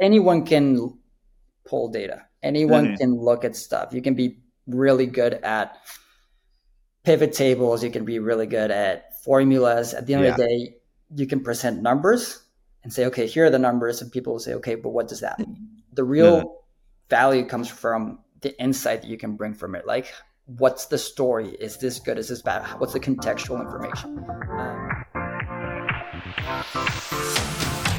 anyone can pull data. Anyone mm-hmm. can look at stuff. You can be really good at pivot tables. You can be really good at formulas. At the end yeah. of the day, you can present numbers and say, okay, here are the numbers. And people will say, okay, but what does that mean? The real mm-hmm. value comes from the insight that you can bring from it. Like, what's the story? Is this good? Is this bad? What's the contextual information? Um,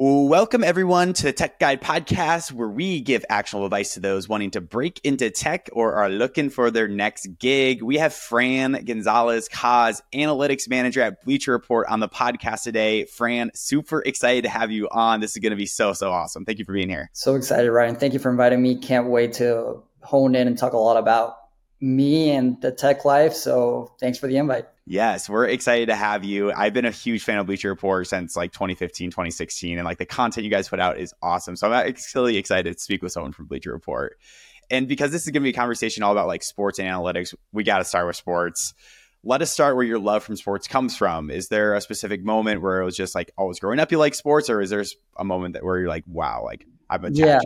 Welcome, everyone, to the Tech Guide Podcast, where we give actionable advice to those wanting to break into tech or are looking for their next gig. We have Fran Gonzalez-Cos, analytics manager at Bleacher Report, on the podcast today. Fran, super excited to have you on. This is going to be so, so awesome. Thank you for being here. So excited, Ryan. Thank you for inviting me. Can't wait to hone in and talk a lot about me and the tech life. So thanks for the invite. Yes, we're excited to have you. I've been a huge fan of Bleacher Report since like 2015, 2016, and like the content you guys put out is awesome. So I'm really excited to speak with someone from Bleacher Report. And because this is going to be a conversation all about like sports and analytics, we got to start with sports. Let us start where your love from sports comes from. Is there a specific moment where it was just like always growing up you like sports, or is there a moment that where you're like, wow, like I'm a yeah,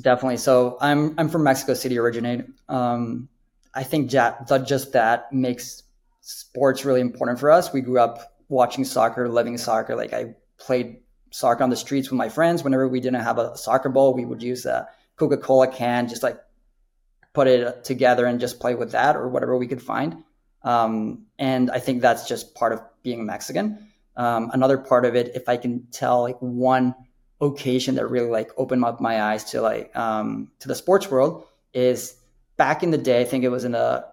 definitely. So I'm I'm from Mexico City originated. Um, I think that just that makes sports really important for us. We grew up watching soccer, living soccer. Like I played soccer on the streets with my friends. Whenever we didn't have a soccer ball, we would use a Coca Cola can, just like put it together and just play with that or whatever we could find. Um, and I think that's just part of being Mexican. Um, another part of it, if I can tell like one occasion that really like opened up my eyes to like um, to the sports world is back in the day, I think it was in the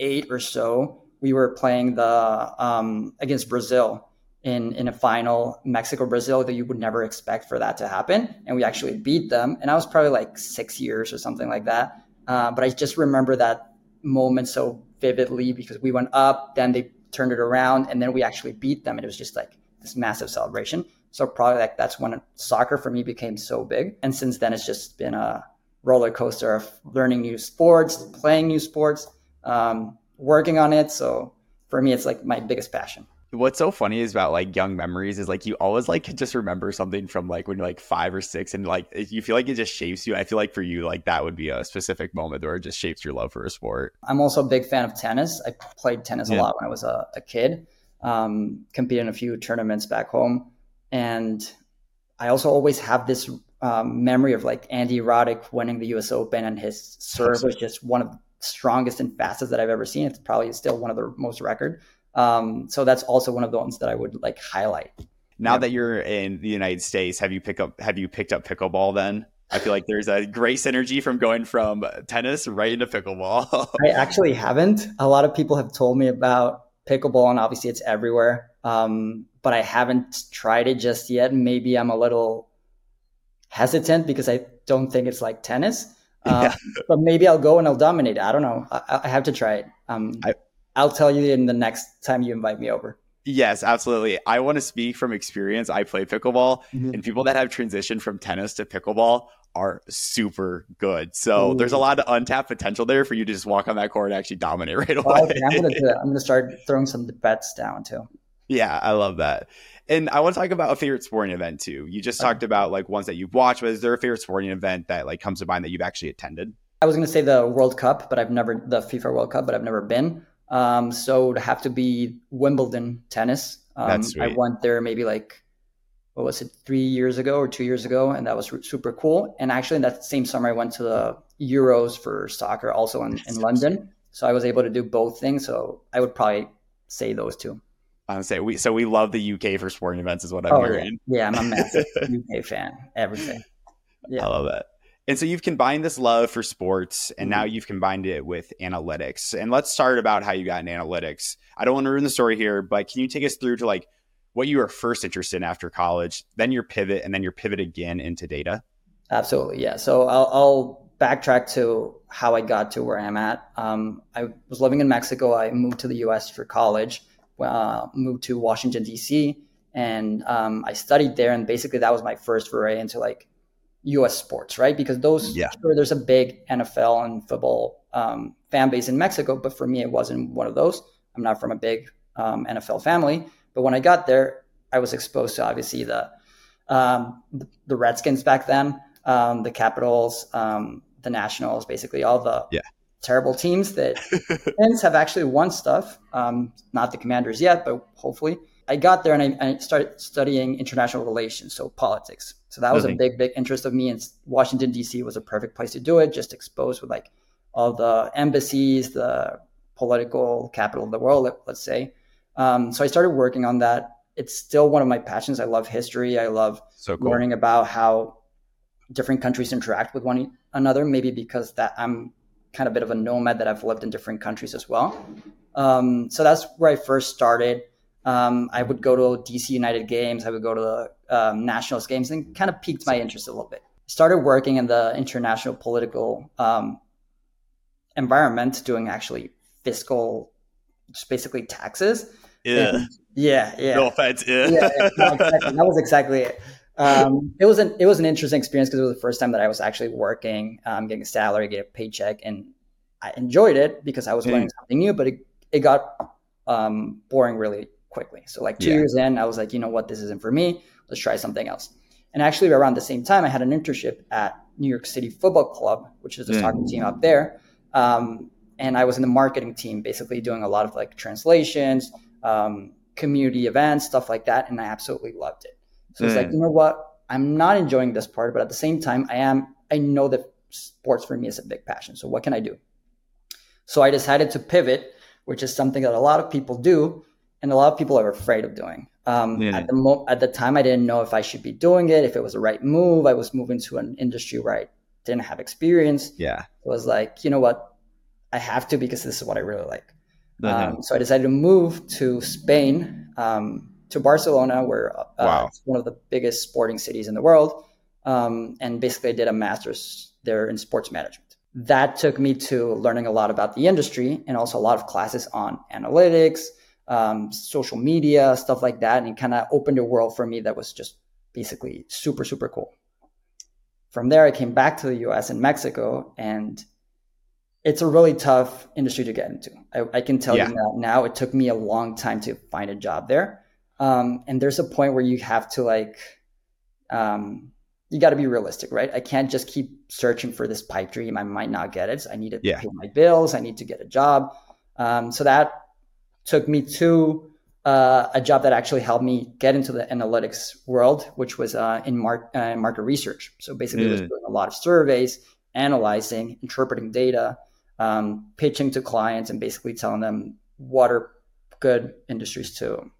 98 or so, we were playing the um, against Brazil in in a final Mexico Brazil that you would never expect for that to happen, and we actually beat them. And I was probably like six years or something like that. Uh, but I just remember that moment so vividly because we went up, then they turned it around, and then we actually beat them, and it was just like this massive celebration. So probably like that's when soccer for me became so big, and since then it's just been a roller coaster of learning new sports, playing new sports, um, working on it. So for me, it's like my biggest passion. What's so funny is about like young memories is like you always like just remember something from like when you're like five or six and like you feel like it just shapes you. I feel like for you, like that would be a specific moment where it just shapes your love for a sport. I'm also a big fan of tennis. I played tennis yeah. a lot when I was a, a kid, um, competed in a few tournaments back home. And I also always have this um, memory of like Andy Roddick winning the U.S. Open, and his serve was just one of the strongest and fastest that I've ever seen. It's probably still one of the most record. Um, so that's also one of the ones that I would like highlight. Now yeah. that you're in the United States, have you pick up have you picked up pickleball then? I feel like there's a great synergy from going from tennis right into pickleball. I actually haven't. A lot of people have told me about pickleball, and obviously it's everywhere. Um, but I haven't tried it just yet. Maybe I'm a little hesitant because I don't think it's like tennis. Uh, yeah. But maybe I'll go and I'll dominate. I don't know. I, I have to try it. Um, I, I'll tell you in the next time you invite me over. Yes, absolutely. I want to speak from experience. I play pickleball, mm-hmm. and people that have transitioned from tennis to pickleball are super good. So Ooh. there's a lot of untapped potential there for you to just walk on that court and actually dominate right away. Oh, okay. I'm gonna. I'm gonna start throwing some bets down too. Yeah, I love that. And I want to talk about a favorite sporting event too. You just talked about like ones that you've watched, but is there a favorite sporting event that like comes to mind that you've actually attended? I was going to say the World Cup, but I've never the FIFA World Cup, but I've never been. Um, so it would have to be Wimbledon tennis. Um, I went there maybe like what was it three years ago or two years ago, and that was super cool. And actually, in that same summer, I went to the Euros for soccer, also in, in London. So I was able to do both things. So I would probably say those two. I'm say we so we love the UK for sporting events is what I'm oh, hearing. Yeah. yeah, I'm a massive UK fan. Everything. Yeah. I love that. And so you've combined this love for sports and mm-hmm. now you've combined it with analytics. And let's start about how you got in analytics. I don't want to ruin the story here, but can you take us through to like what you were first interested in after college, then your pivot, and then your pivot again into data? Absolutely. Yeah. So I'll, I'll backtrack to how I got to where I'm at. Um, I was living in Mexico. I moved to the US for college uh, moved to Washington D.C. and um, I studied there, and basically that was my first foray into like U.S. sports, right? Because those yeah. sure, there's a big NFL and football um, fan base in Mexico, but for me it wasn't one of those. I'm not from a big um, NFL family, But when I got there, I was exposed to obviously the um, the Redskins back then, um, the Capitals, um, the Nationals, basically all the yeah. Terrible teams that Pens have actually won stuff. Um, not the Commanders yet, but hopefully. I got there and I, I, started studying international relations, so politics. So that was a big, big interest of me. And Washington D.C. was a perfect place to do it, just exposed with like all the embassies, the political capital of the world, let's say. Um, so I started working on that. It's still one of my passions. I love history. I love so cool. learning about how different countries interact with one another. Maybe because that I'm kind of a bit of a nomad that I've lived in different countries as well. Um, so that's where I first started. Um, I would go to DC United games. I would go to the um, Nationals games, and kind of piqued my interest a little bit. Started working in the international political um, environment, doing actually fiscal, just basically taxes. Yeah, and, yeah, yeah. No offense. Yeah, yeah, yeah exactly. that was exactly it. Um, it was an it was an interesting experience because it was the first time that I was actually working, um, getting a salary, getting a paycheck, and I enjoyed it because I was learning mm. something new. But it it got um, boring really quickly. So like two yeah. years in, I was like, you know what, this isn't for me. Let's try something else. And actually, around the same time, I had an internship at New York City Football Club, which is a mm. soccer team up there. Um, and I was in the marketing team, basically doing a lot of like translations, um, community events, stuff like that. And I absolutely loved it. So mm. it's like, mm. you know what? I'm not enjoying this part, but at the same time, I am. I know that sports for me is a big passion. So what can I do? So I decided to pivot, which is something that a lot of people do, and a lot of people are afraid of doing. Um, yeah. At the mo- at the time, I didn't know if I should be doing it, if it was the right move. I was moving to an industry where I didn't have experience. Yeah, it was like, you know what, I have to because this is what I really like. Uh-huh. Um, so I decided to move to Spain, um, to Barcelona, where uh, wow. it's one of the biggest sporting cities in the world, um, and basically I did a master's there in sports management. That took me to learning a lot about the industry and also a lot of classes on analytics um, social media, stuff like that, and kind of opened a world for me that was just basically super, super cool. From there, I came back to the US and Mexico, and it's a really tough industry to get into. I, I can tell yeah. you that now. It took me a long time to find a job there. Um, and there's a point where you have to like, um, you got to be realistic, right? I can't just keep searching for this pipe dream. I might not get it. I need to yeah. pay my bills. I need to get a job. Um, so that took me to uh, a job that actually helped me get into the analytics world, which was uh, in mar- uh, market research. So basically, mm. I was doing a lot of surveys, analyzing, interpreting data, um, pitching to clients, and basically telling them what are good industries to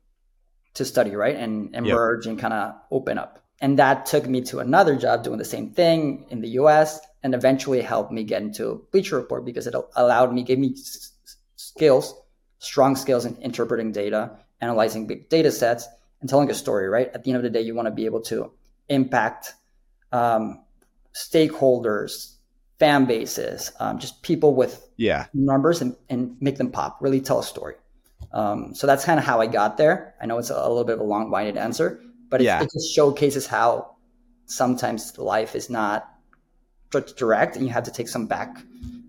to study, right, and emerge yep. and kind of open up. And that took me to another job doing the same thing in the U.S. and eventually helped me get into Bleacher Report because it allowed me, gave me s- skills strong skills in interpreting data, analyzing big data sets, and telling a story, right? At the end of the day, you want to be able to impact um, stakeholders, fan bases, um, just people with yeah. numbers and, and make them pop, really tell a story. Um, so that's kind of how I got there. I know it's a, a little bit of a long winded answer, but it, yeah. it just showcases how sometimes life is not direct and you have to take some back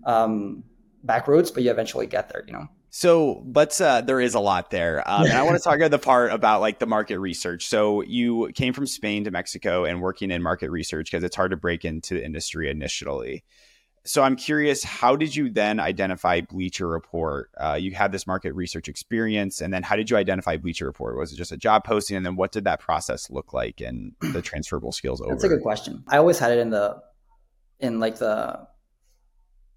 um, back roads, but you eventually get there, you know? So let's uh there is a lot there. Um, and I want to talk about the part about like the market research. So you came from Spain to Mexico and working in market research because it's hard to break into the industry initially. So I'm curious, how did you then identify Bleacher Report? Uh, you had this market research experience, and then how did you identify Bleacher Report? Was it just a job posting, and then what did that process look like and the transferable skills over? That's a good question. I always had it in the in like the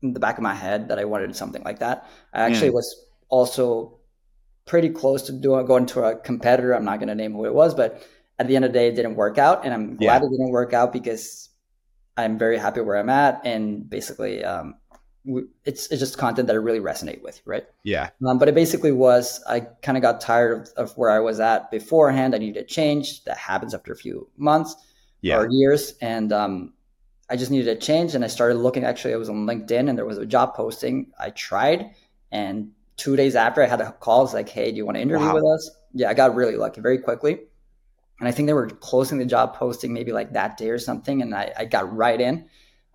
in the back of my head that I wanted something like that. I actually mm. was also pretty close to doing going to a competitor. I'm not going to name who it was, but at the end of the day, it didn't work out, and I'm glad yeah. it didn't work out because I'm very happy where I'm at, and basically, um, it's it's just content that I really resonate with, right? Yeah. Um, but it basically was I kind of got tired of, of where I was at beforehand. I needed a change. That happens after a few months yeah. or years, and um, I just needed a change. And I started looking. Actually, I was on LinkedIn, and there was a job posting. I tried, and two days after I had a call. It's like, hey, do you want to interview wow. with us? Yeah, I got really lucky very quickly. And I think they were closing the job posting maybe like that day or something. And I, I got right in.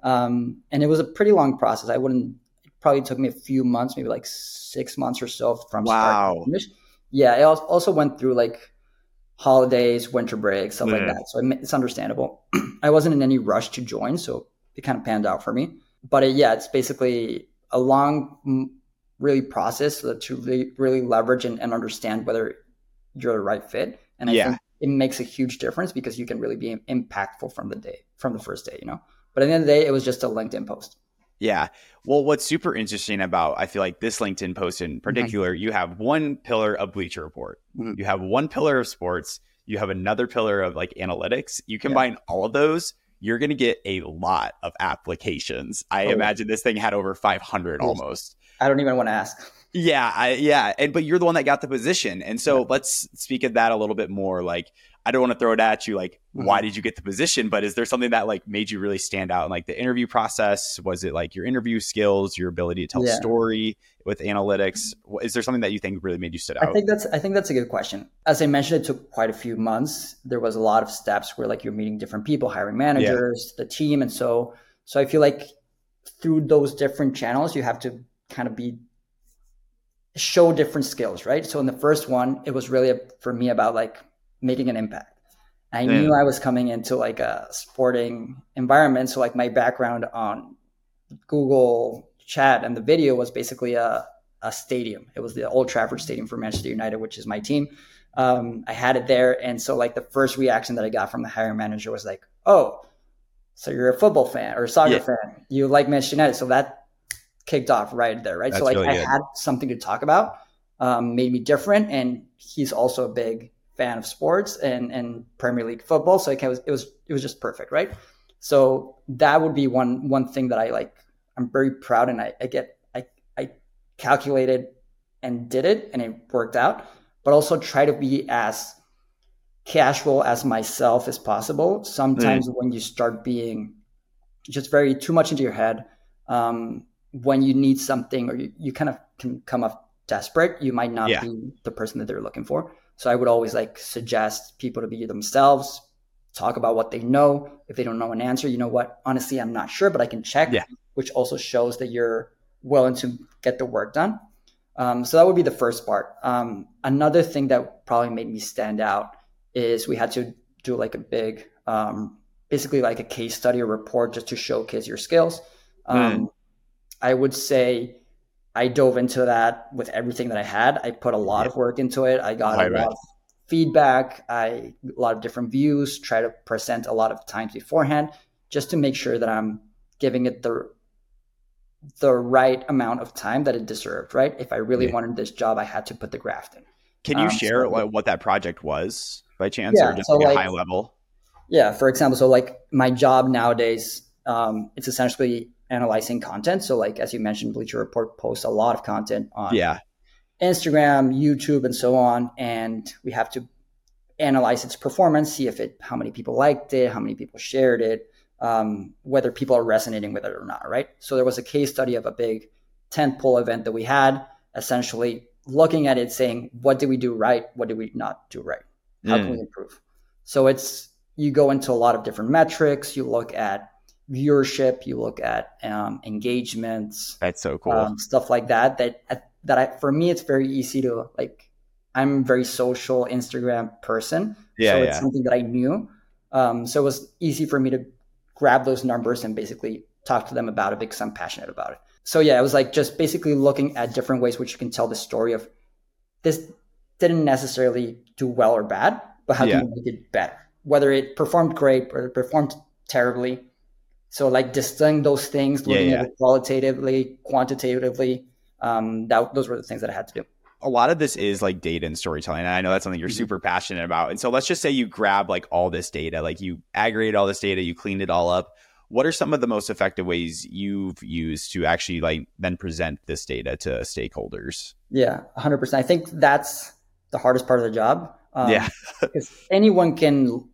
Um, and it was a pretty long process. I wouldn't, it probably took me a few months, maybe like six months or so from wow. start to finish. yeah, I also went through like holidays, winter break, stuff like that. So it's understandable. I wasn't in any rush to join, so it kind of panned out for me. But it, yeah, it's basically a long, really process to really, really leverage and, and understand whether you're the right fit. And I Yeah. think it makes a huge difference because you can really be impactful from the day, from the first day, you know. But at the end of the day, it was just a LinkedIn post. Yeah. Well, what's super interesting about I feel like this LinkedIn post in particular, you have one pillar of Bleacher Report, Mhm. you have one pillar of sports, you have another pillar of like analytics. You combine all of those, you're going to get a lot of applications. I Oh. imagine this thing had over 500 almost. I don't even want to ask. Yeah, I, yeah, and but you're the one that got the position, and so let's speak of that a little bit more. Like, I don't want to throw it at you, like, Mm-hmm. why did you get the position? But is there something that like made you really stand out in like the interview process? Was it like your interview skills, your ability to tell Yeah. a story with analytics? Is there something that you think really made you stood out? I think that's I think that's a good question. As I mentioned, it took quite a few months. There was a lot of steps where like you're meeting different people, hiring managers, the team, and so so I feel like through those different channels, you have to kind of be show different skills, right? So in the first one, it was really for me about like making an impact. I Yeah. knew I was coming into like a sporting environment, so like my background on Google Chat and the video was basically a a stadium. It was the Old Trafford Stadium for Manchester United, which is my team. Um, I had it there, and so like the first reaction that I got from the hiring manager was like, "Oh, so you're a football fan or a soccer Yeah. fan? You like Manchester United?" So that kicked off right there, right? That's so like really I good. had something to talk about, um, made me different, and he's also a big fan of sports and and Premier League football, so like, it was it was it was just perfect, right? So that would be one one thing that I like. I'm very proud, and I, I get I I calculated and did it, and it worked out. But also try to be as casual as myself as possible. Sometimes when you start being just very too much into your head, um, when you need something or you, you kind of can come up desperate, you might not Yeah. be the person that they're looking for. So I would always like suggest people to be themselves, talk about what they know. If they don't know an answer, you know what? Honestly, I'm not sure, but I can check, Yeah. which also shows that you're willing to get the work done. Um, so that would be the first part. Um, another thing that probably made me stand out is we had to do like a big, um, basically like a case study or report just to showcase your skills. Um, I would say I dove into that with everything that I had. I put a lot of work into it. I got I a lot of feedback. I a lot of different views. Try to present a lot of times beforehand, just to make sure that I'm giving it the the right amount of time that it deserved. Right? If I really Yeah. wanted this job, I had to put the graft in. Can you um, share so- what, what that project was by chance, Yeah, or just so, like- high level? Yeah, for example, so like my job nowadays, um, it's essentially analyzing content. So like as you mentioned, Bleacher Report posts a lot of content on Yeah, Instagram, YouTube, and so on, and we have to analyze its performance, see if it, how many people liked it, how many people shared it, um, whether people are resonating with it or not, right? So there was a case study of a big tentpole event that we had, essentially looking at it, saying, what did we do right? What did we not do right? How can Mm. we improve? So it's you go into a lot of different metrics. You look at viewership, you look at um, engagements, that's so cool. um, stuff like that. That that I, for me, it's very easy to like. I'm a very social Instagram person, yeah, so yeah. it's something that I knew. Um, so it was easy for me to grab those numbers and basically talk to them about it because I'm passionate about it. So yeah, it was like just basically looking at different ways which you can tell the story of this didn't necessarily do well or bad, but how Yeah. can we make it better? Whether it performed great or it performed terribly. So like distilling those things, looking yeah. at it qualitatively, quantitatively. Um, that those were the things that I had to do. a lot of this is like data and storytelling. And I know that's something you're Mhm. super passionate about. And so let's just say you grab like all this data, like you aggregated all this data, you cleaned it all up. What are some of the most effective ways you've used to actually like then present this data to stakeholders? Yeah, 100%. I think that's the hardest part of the job. Um, Yeah. because anyone can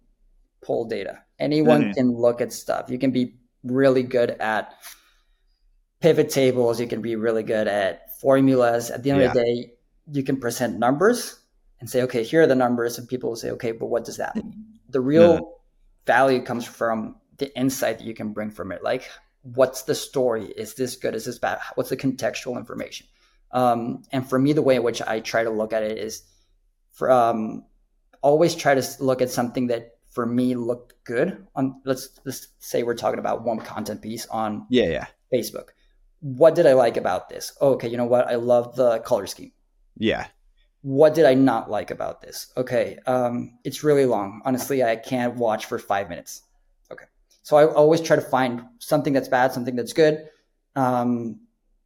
pull data, anyone Mhm. can look at stuff. You can be really good at pivot tables, you can be really good at formulas. At the end of the day, you can present numbers and say, okay, here are the numbers. And people will say, okay, but what does that mean? The real Mhm. value comes from the insight that you can bring from it. Like, what's the story? Is this good? Is this bad? What's the contextual information? Um, and for me, the way in which I try to look at it is from um, always try to look at something that for me looked good on let's let's say we're talking about one content piece on yeah yeah. Facebook. What did i like about this? Okay you know what? I love the color scheme. Yeah. What did i not like about this? Okay um, it's really long. Honestly i can't watch for five minutes. Okay. So i always try to find something that's bad something that's good um,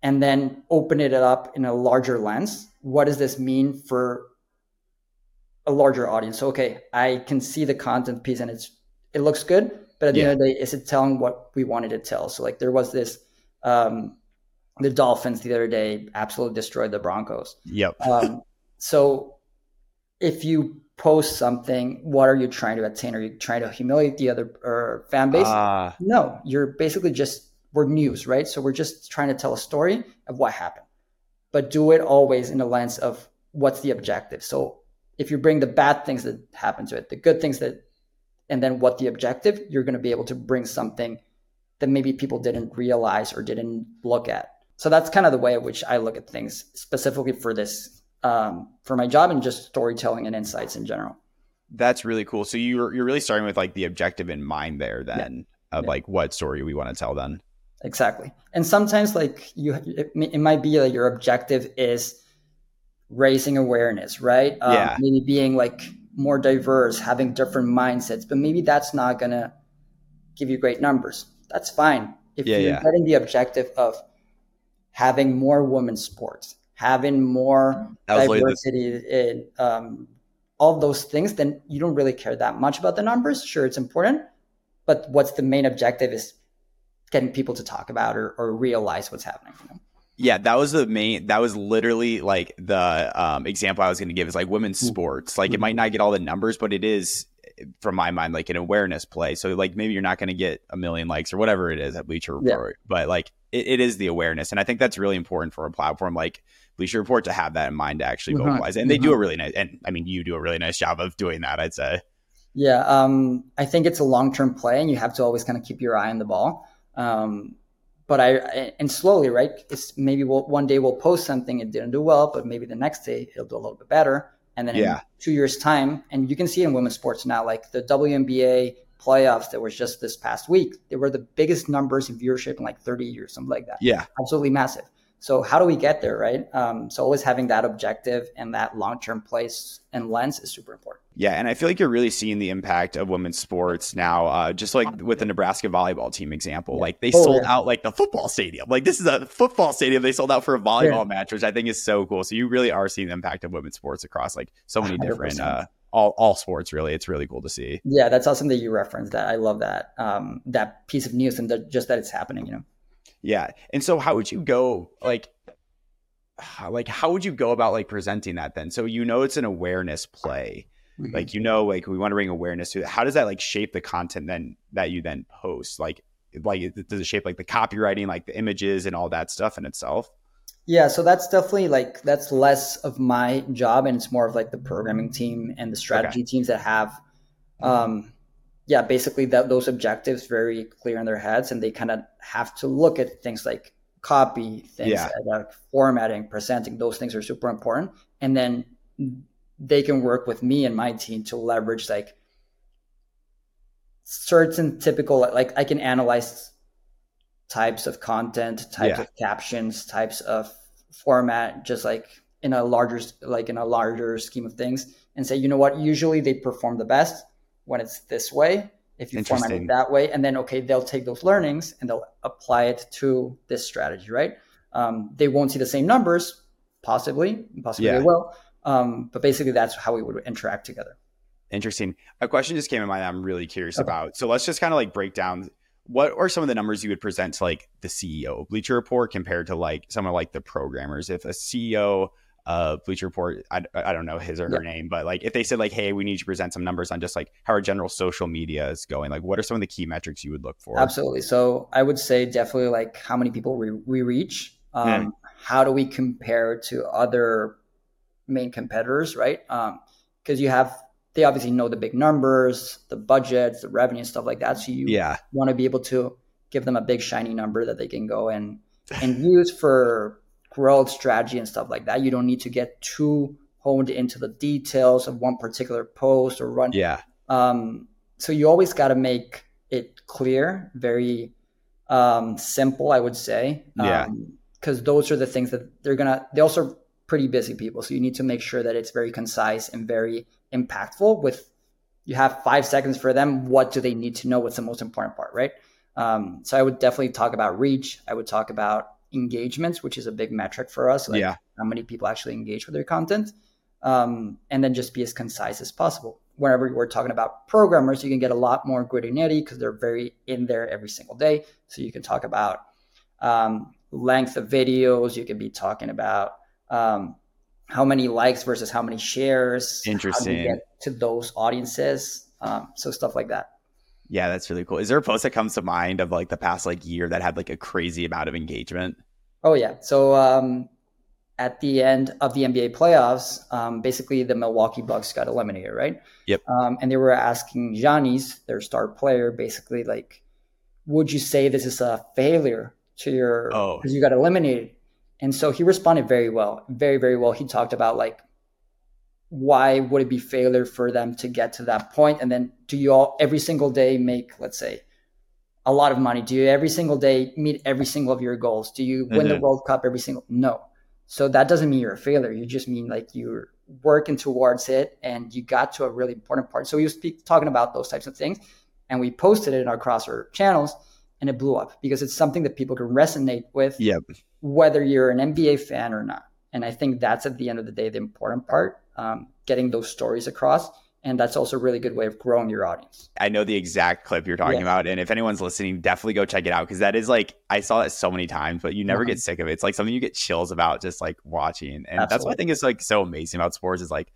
and then open it up in a larger lens. What does this mean for a larger audience. So, okay, I can see the content piece and it's it looks good, but at the yeah. end of the day, is it telling what we wanted to tell? So, like there was this um, the Dolphins the other day absolutely destroyed the Broncos. Yep. um, so, if you post something, what are you trying to attain? Are you trying to humiliate the other or fan base? Uh, no, you're basically just we're news, right? So we're just trying to tell a story of what happened, but do it always in the lens of what's the objective. So if you bring the bad things that happen to it, the good things that, and then what the objective, you're going to be able to bring something that maybe people didn't realize or didn't look at. So that's kind of the way in which I look at things specifically for this, um, for my job and just storytelling and insights in general. That's really cool. So you're you're really starting with like the objective in mind there, then yeah. of yeah. like what story we want to tell. Then exactly. And sometimes like you, it, it might be that your objective is raising awareness, right? Um, yeah. Maybe being like more diverse, having different mindsets, but maybe that's not going to give you great numbers. That's fine. If yeah, you're yeah. getting the objective of having more women's sports, having more diversity in um, all those things, then you don't really care that much about the numbers. Sure, it's important, but what's the main objective is getting people to talk about or, or realize what's happening. You know? Yeah, that was the main. That was literally like the um, example I was going to give is like women's mm-hmm. sports. Like it might not get all the numbers, but it is, from my mind, like an awareness play. So like maybe you're not going to get a million likes or whatever it is at Bleacher Report, yeah. but like it, it is the awareness, and I think that's really important for a platform like Bleacher Report to have that in mind to actually mm-hmm. vocalize. And they mm-hmm. do a really nice, and I mean, you do a really nice job of doing that. I'd say. Yeah, um, I think it's a long term play, and you have to always kind of keep your eye on the ball. Um, but I and slowly, right? It's maybe we'll, one day we'll post something it didn't do well, but maybe the next day it'll do a little bit better, and then yeah. in two years' time, and you can see in women's sports now, like the WNBA playoffs that was just this past week, they were the biggest numbers in viewership in like 30 years, something like that. Yeah, absolutely massive. So how do we get there, right? Um, so always having that objective and that long-term place and lens is super important. Yeah, and I feel like you're really seeing the impact of women's sports now, uh, just like with the Nebraska volleyball team example. Yeah. Like they oh, sold yeah. out like the football stadium. Like this is a football stadium they sold out for a volleyball yeah. match, which I think is so cool. So you really are seeing the impact of women's sports across like so many 100%. different uh, all all sports. Really, it's really cool to see. Yeah, that's awesome that you referenced that. I love that um, that piece of news and the, just that it's happening. You know. Yeah. And so how would you go like like how would you go about like presenting that then? So you know it's an awareness play. Mm-hmm. Like you know like we want to bring awareness to it. How does that like shape the content then that you then post? Like like does it shape like the copywriting, like the images and all that stuff in itself? Yeah, so that's definitely like that's less of my job and it's more of like the programming team and the strategy okay. teams that have um yeah, basically that those objectives very clear in their heads, and they kind of have to look at things like copy, things yeah. like formatting, presenting. Those things are super important, and then they can work with me and my team to leverage like certain typical like I can analyze types of content, types yeah. of captions, types of format, just like in a larger like in a larger scheme of things, and say, you know what, usually they perform the best when it's this way if you format it that way and then okay they'll take those learnings and they'll apply it to this strategy right? Um, they won't see the same numbers possibly possibly yeah. they will um, but basically that's how we would interact together. Interesting. A question just came in mind i'm really curious okay. about. So let's just kind of like break down what are some of the numbers you would present to like the ceo of bleacher report compared to like someone like the programmers. If a ceo uh, Bleacher Report. I, I don't know his or her yeah. name, but like if they said like, hey, we need to present some numbers on just like how our general social media is going, like what are some of the key metrics you would look for? Absolutely. So I would say definitely like how many people we, we reach. Um, mm. How do we compare to other main competitors, right? Because um, you have they obviously know the big numbers, the budgets, the revenue, stuff like that. So you yeah. want to be able to give them a big shiny number that they can go and and use for growth strategy and stuff like that. You don't need to get too honed into the details of one particular post or run. Yeah. Um, so you always got to make it clear, very um, simple, I would say. Yeah. Because um, those are the things that they're gonna. They also pretty busy people, so you need to make sure that it's very concise and very impactful. With you have five seconds for them. What do they need to know? What's the most important part, right? Um, so I would definitely talk about reach. I would talk about engagements, which is a big metric for us. Like yeah. How many people actually engage with their content, um, and then just be as concise as possible. Whenever we're talking about programmers, you can get a lot more gritty nitty because they're very in there every single day. So you can talk about um, length of videos. You can be talking about um, how many likes versus how many shares. Interesting. to those audiences. Um, so stuff like that. Yeah, that's really cool. Is there a post that comes to mind of like the past like year that had like a crazy amount of engagement? Oh yeah. So um, at the end of the NBA playoffs, um, basically the Milwaukee Bucks got eliminated, right? Yep. Um, and they were asking Giannis, their star player, basically like, would you say this is a failure to your oh because you got eliminated? And so he responded very well, very very well. He talked about like why would it be failure for them to get to that point? and then do you all every single day make let's say a lot of money? Do you every single day meet every single of your goals? Do you win mm-hmm. the world cup every single no. So that doesn't mean you're a failure. You just mean like you're working towards it and you got to a really important part. So we was talking about those types of things and we posted it in our crosser channels and it blew up because it's something that people can resonate with yep. whether you're an nba fan or not. And i think that's at the end of the day the important part um, getting those stories across. And that's also a really good way of growing your audience. I know the exact clip you're talking yeah. about, and if anyone's listening, definitely go check it out. Because that is like I saw that so many times, but you never get sick of it. It's like something you get chills about just like watching, and Absolutely. that's what I think is like so amazing about sports is like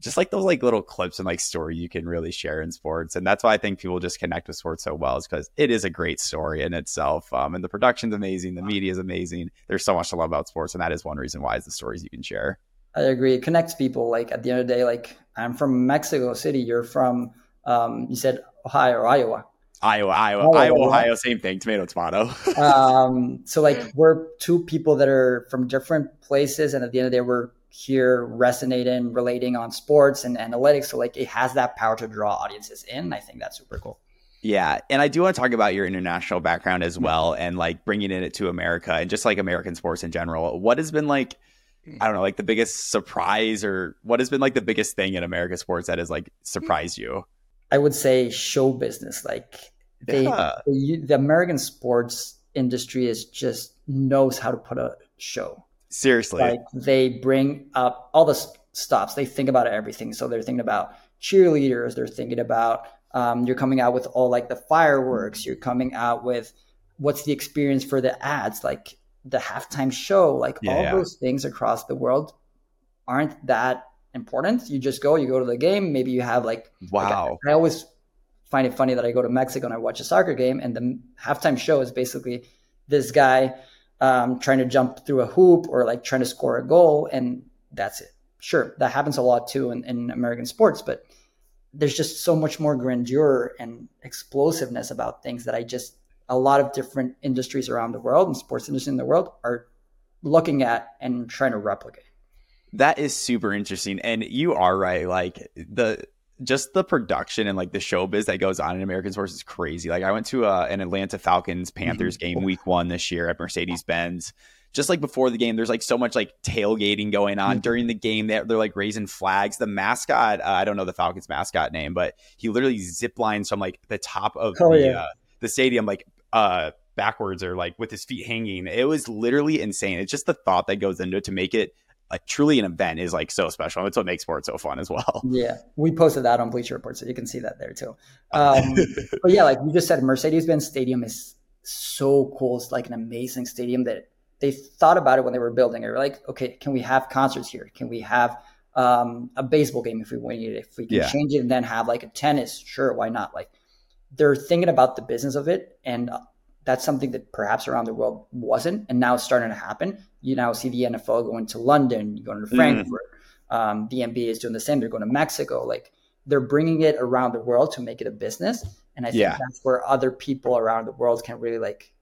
just like those like little clips and like story you can really share in sports. And that's why i think people just connect with sports so well is because it is a great story in itself um, and the production's amazing the media is amazing. There's so much to love about sports and that is one reason why is the stories you can share i agree it connects people like at the end of the day like i'm from mexico city you're from um, you said ohio or iowa Iowa, Iowa, Iowa, Iowa, Ohio, same thing. Tomato, tomato. um, so like we're two people that are from different places, and at the end of the day, we're here resonating, relating on sports and analytics. So like it has that power to draw audiences in. I think that's super cool. Yeah, and I do want to talk about your international background as well, and like bringing it to America and just like American sports in general. What has been like, I don't know, like the biggest surprise, or what has been like the biggest thing in American sports that has like surprised you? I would say show business. Like they, yeah. the, the American sports industry is just knows how to put a show. Seriously. Like they bring up all the stops. They think about everything. So they're thinking about cheerleaders. They're thinking about um, you're coming out with all like the fireworks. You're coming out with what's the experience for the ads, like the halftime show, like yeah, all yeah. those things across the world aren't that important. You just go, you go to the game. Maybe you have like wow. Like I, I always find it funny that I go to Mexico and I watch a soccer game, and the halftime show is basically this guy um, trying to jump through a hoop or like trying to score a goal, and that's it. Sure, that happens a lot too in, in American sports, but there's just so much more grandeur and explosiveness about things that I just a lot of different industries around the world and sports industry in the world are looking at and trying to replicate. That is super interesting. And you are right. Like the just the production and like the showbiz that goes on in American sports is crazy. Like I went to uh, an Atlanta Falcons Panthers mm-hmm. game week one this year at Mercedes Benz. Just like before the game, there's like so much like tailgating going on mm-hmm. during the game. They're, they're like raising flags. The mascot, uh, I don't know the Falcons mascot name, but he literally ziplines from like the top of oh, the, yeah. uh, the stadium, like uh, backwards or like with his feet hanging. It was literally insane. It's just the thought that goes into it to make it like truly an event is like so special. That's what makes sports so fun as well. Yeah, we posted that on Bleacher Report, so you can see that there too. Um, but yeah, like you just said, Mercedes-Benz Stadium is so cool. It's like an amazing stadium that they thought about it when they were building it. They were like, okay, can we have concerts here? Can we have um, a baseball game if we need it? If we can yeah. change it and then have like a tennis, sure, why not? Like they're thinking about the business of it, and that's something that perhaps around the world wasn't, and now it's starting to happen. You now see the NFL going to London, going to mm. Frankfurt. Mm. Um, the NBA is doing the same. They're going to Mexico. Like they're bringing it around the world to make it a business, and I think yeah. that's where other people around the world can really like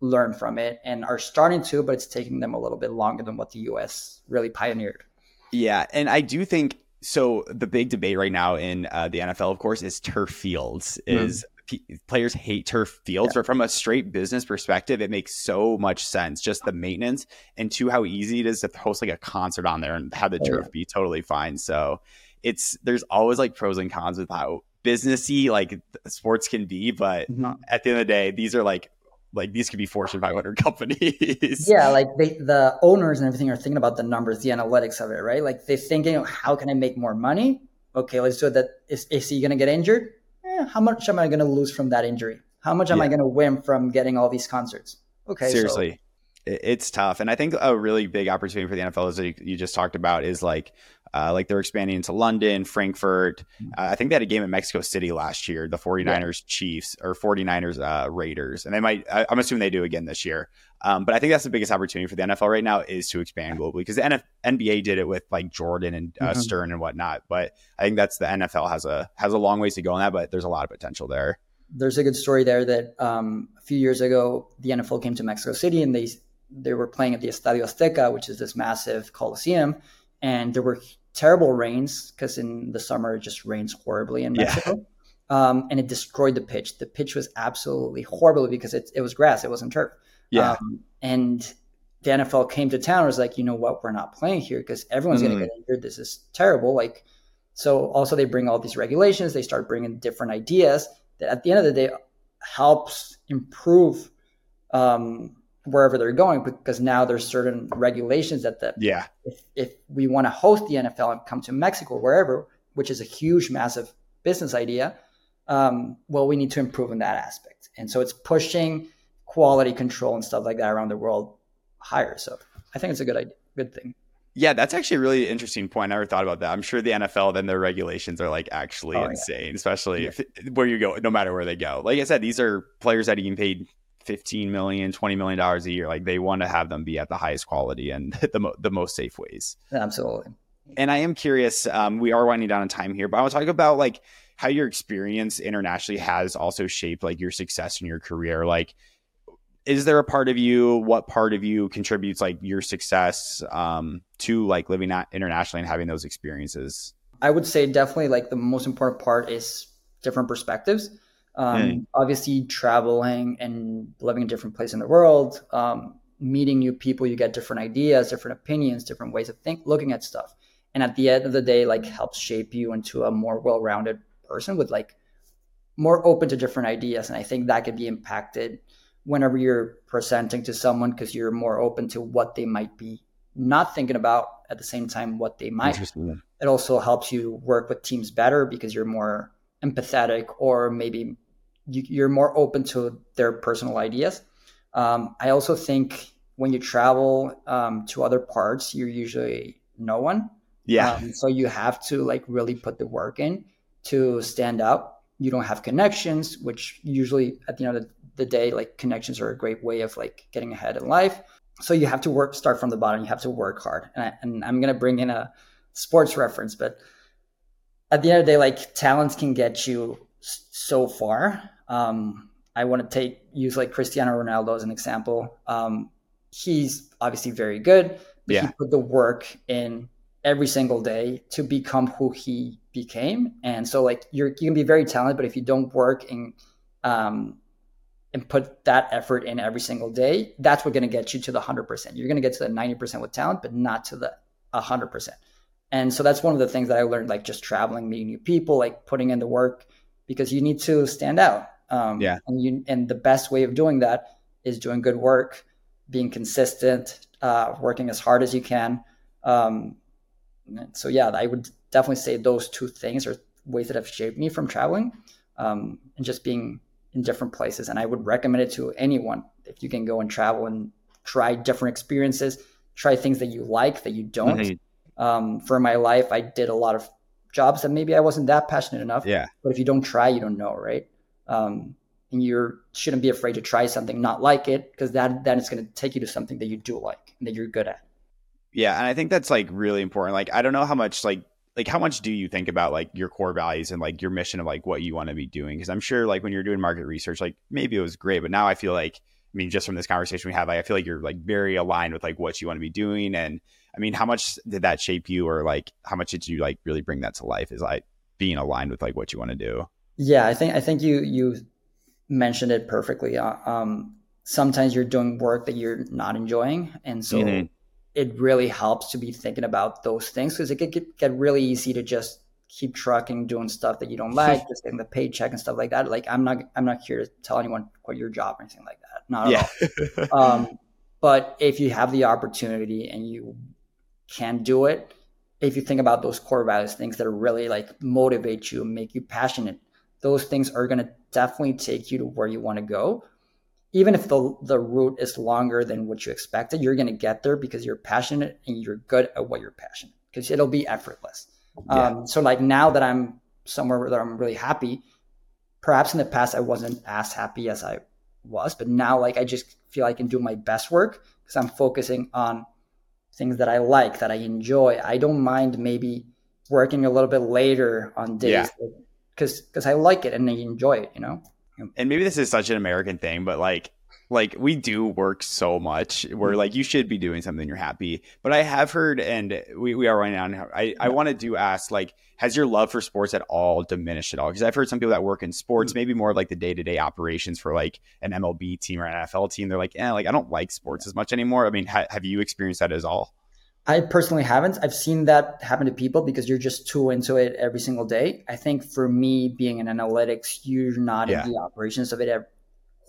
learn from it and are starting to, but it's taking them a little bit longer than what the U.S. really pioneered. Yeah, and I do think so. The big debate right now in uh, the NFL, of course, is turf fields. Is p- players hate turf fields, yeah. but from a straight business perspective, it makes so much sense. Just the maintenance and two, how easy it is to host like a concert on there and have the oh, turf yeah. be totally fine. So it's there's always like pros and cons with how businessy like sports can be, but mm-hmm. at the end of the day, these are like like these could be Fortune 500 companies. Yeah, like they, the owners and everything are thinking about the numbers, the analytics of it, right? Like they're thinking, how can I make more money? Okay, let's do. That is, is he going to get injured? Eh, how much am I going to lose from that injury? How much am yeah. I going to win from getting all these concerts? Okay, seriously. So it's tough. And I think a really big opportunity for the NFL, as you just talked about, is like uh, like they're expanding into London, Frankfurt. Mm-hmm. Uh, I think they had a game in Mexico City last year, the 49ers yeah. Chiefs or 49ers uh, Raiders. And they might, I, am assuming they do again this year. Um, but I think that's the biggest opportunity for the NFL right now is to expand globally because the NF- NBA did it with like Jordan and uh, mm-hmm. Stern and whatnot. But I think that's the NFL has a has a long ways to go on that, but there's a lot of potential there. There's a good story there that um, a few years ago the NFL came to Mexico City and they they were playing at the Estadio Azteca, which is this massive coliseum, and there were terrible rains because in the summer it just rains horribly in Mexico. Yeah. Um, and it destroyed the pitch. The pitch was absolutely horrible because it, it was grass, it wasn't turf. Yeah. Um, and the NFL came to town and was like, you know what, we're not playing here because everyone's mm. going to get injured. This is terrible. Like, so also they bring all these regulations. They start bringing different ideas that at the end of the day helps improve um, wherever they're going because now there's certain regulations that the yeah if, if we want to host the NFL and come to Mexico wherever which is a huge massive business idea um, well we need to improve in that aspect and so it's pushing quality control and stuff like that around the world higher so I think it's a good idea good thing yeah, that's actually a really interesting point. I never thought about that. I'm sure the NFL then their regulations are like actually oh, insane, yeah. especially yeah. if where you go, no matter where they go. Like I said, these are players that are getting paid 15 million 20 million dollars a year. Like they want to have them be at the highest quality and the, mo- the most safe ways. Absolutely. And i am curious um, we are winding down in time here but i want to talk about like how your experience internationally has also shaped like your success in your career. Like is there a part of you what part of you contributes like your success um, to like living internationally and having those experiences? I would say definitely like the most important part is different perspectives um, mm. Obviously, traveling and living in a different places in the world, um, meeting new people, you get different ideas, different opinions, different ways of think, looking at stuff. And at the end of the day, like helps shape you into a more well-rounded person with like more open to different ideas. And I think that could be impacted whenever you're presenting to someone because you're more open to what they might be not thinking about at the same time what they might. It also helps you work with teams better because you're more empathetic or maybe you, are more open to their personal ideas. Um, I also think when you travel um, to other parts, you're usually no one. Yeah. Um, so you have to like really put the work in to stand out. You don't have connections, which usually at the end of the day, like connections are a great way of like getting ahead in life. So you have to work, start from the bottom. You have to work hard. And, I, and I'm gonna bring in a sports reference, but at the end of the day, like talents can get you so far um, I want to take use like Cristiano Ronaldo as an example. Um, he's obviously very good, but yeah. he put the work in every single day to become who he became. And so like you're you can be very talented, but if you don't work and um, and put that effort in every single day, that's what's going to get you to the hundred percent. You're going to get to the ninety percent with talent, but not to the hundred percent. And so that's one of the things that I learned, like just traveling, meeting new people, like putting in the work, because you need to stand out. Um, yeah. And you and the best way of doing that is doing good work, being consistent, uh, working as hard as you can. Um, so yeah, I would definitely say those two things are ways that have shaped me from traveling um, and just being in different places. And I would recommend it to anyone if you can go and travel and try different experiences, try things that you like that you don't. Mm-hmm. Um, for my life, I did a lot of jobs that maybe I wasn't that passionate enough. Yeah. But if you don't try, you don't know, right? um, and you shouldn't be afraid to try something not like it because that then it's going to take you to something that you do like and that you're good at yeah and i think that's like really important like i don't know how much like like how much do you think about like your core values and like your mission of like what you want to be doing because i'm sure like when you're doing market research like maybe it was great but now i feel like I mean, just from this conversation we have, I feel like you're like very aligned with like what you want to be doing. And I mean, how much did that shape you, or like how much did you like really bring that to life? Is like being aligned with like what you want to do. Yeah, I think I think you you mentioned it perfectly. Uh, um, sometimes you're doing work that you're not enjoying, and so mm-hmm. it really helps to be thinking about those things because it could get, get really easy to just keep trucking, doing stuff that you don't like, just getting the paycheck and stuff like that. Like I'm not I'm not here to tell anyone quit your job or anything like that. Not yeah. at all. um, but if you have the opportunity and you can do it, if you think about those core values, things that really like motivate you and make you passionate, those things are going to definitely take you to where you want to go. Even if the the route is longer than what you expected, you're going to get there because you're passionate and you're good at what you're passionate because it'll be effortless. Yeah. Um, so like now that I'm somewhere that I'm really happy, perhaps in the past I wasn't as happy as I was, but now like I just feel I can do my best work because I'm focusing on things that I like, that I enjoy. I don't mind maybe working a little bit later on days because yeah. because I like it and I enjoy it, you know. And maybe this is such an American thing, but like like we do work so much where mm-hmm. like you should be doing something you're happy but i have heard and we, we are running on i, I wanted to ask like has your love for sports at all diminished at all because i've heard some people that work in sports mm-hmm. maybe more like the day-to-day operations for like an mlb team or an nfl team they're like yeah like i don't like sports as much anymore i mean ha- have you experienced that at all I personally haven't. I've seen that happen to people because you're just too into it every single day. I think for me, being in analytics, you're not yeah. in the operations of it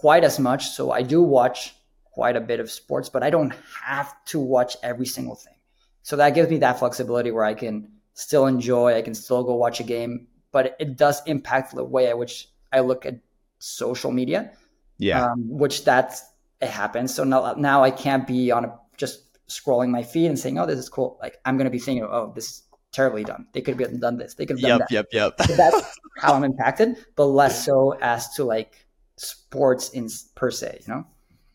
quite as much. So I do watch quite a bit of sports, but I don't have to watch every single thing. So that gives me that flexibility where I can still enjoy, I can still go watch a game, but it does impact the way at which I look at social media. Yeah. Um, which that's it happens. So now, now I can't be on a, just scrolling my feed and saying, "Oh, this is cool." Like I'm going to be thinking, "Oh, this is terribly done. They could have done this. They could have done yep, that." Yep, yep, yep. that's how I'm impacted, but less so as to like sports in per se, you know?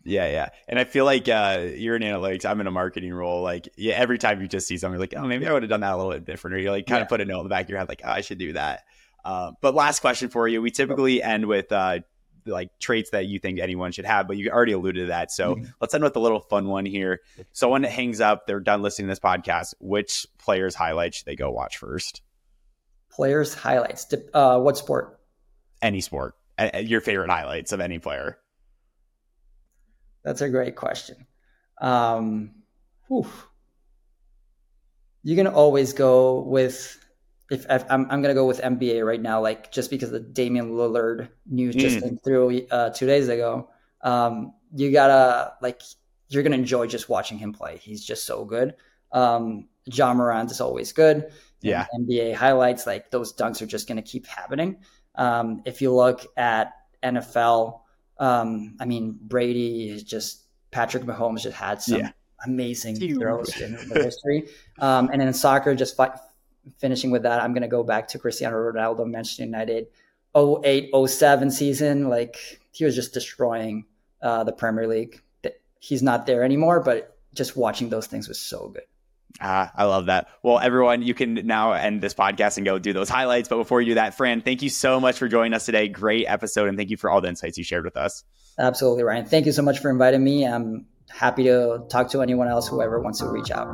Yeah, yeah. And I feel like uh, you're in analytics. I'm in a marketing role. Like, yeah, every time you just see something, you're like, oh, maybe I would have done that a little bit different. Or you like kind yeah. of put a note in the back of your head, like, oh, I should do that. Uh, but last question for you. We typically end with uh, like traits that you think anyone should have, but you already alluded to that. So mm-hmm. let's end with a little fun one here. Someone that hangs up, they're done listening to this podcast. Which players' highlights should they go watch first? Players' highlights. Uh, what sport? Any sport your favorite highlights of any player? That's a great question. Um, you can always go with if, if I'm, I'm gonna go with NBA right now, like just because the Damian Lillard news just mm. came through uh, two days ago. Um, you gotta like you're gonna enjoy just watching him play. He's just so good. Um, Ja Morant is always good. Yeah, NBA highlights like those dunks are just gonna keep happening. Um, if you look at NFL, um, I mean, Brady is just Patrick Mahomes just had some yeah. amazing throws in the history. Um, and then in soccer, just fi- finishing with that, I'm going to go back to Cristiano Ronaldo, Manchester United 08 07 season. Like he was just destroying uh, the Premier League. He's not there anymore, but just watching those things was so good. Ah, I love that. Well, everyone, you can now end this podcast and go do those highlights. But before you do that, Fran, thank you so much for joining us today. Great episode. And thank you for all the insights you shared with us. Absolutely, Ryan. Thank you so much for inviting me. I'm happy to talk to anyone else, whoever wants to reach out.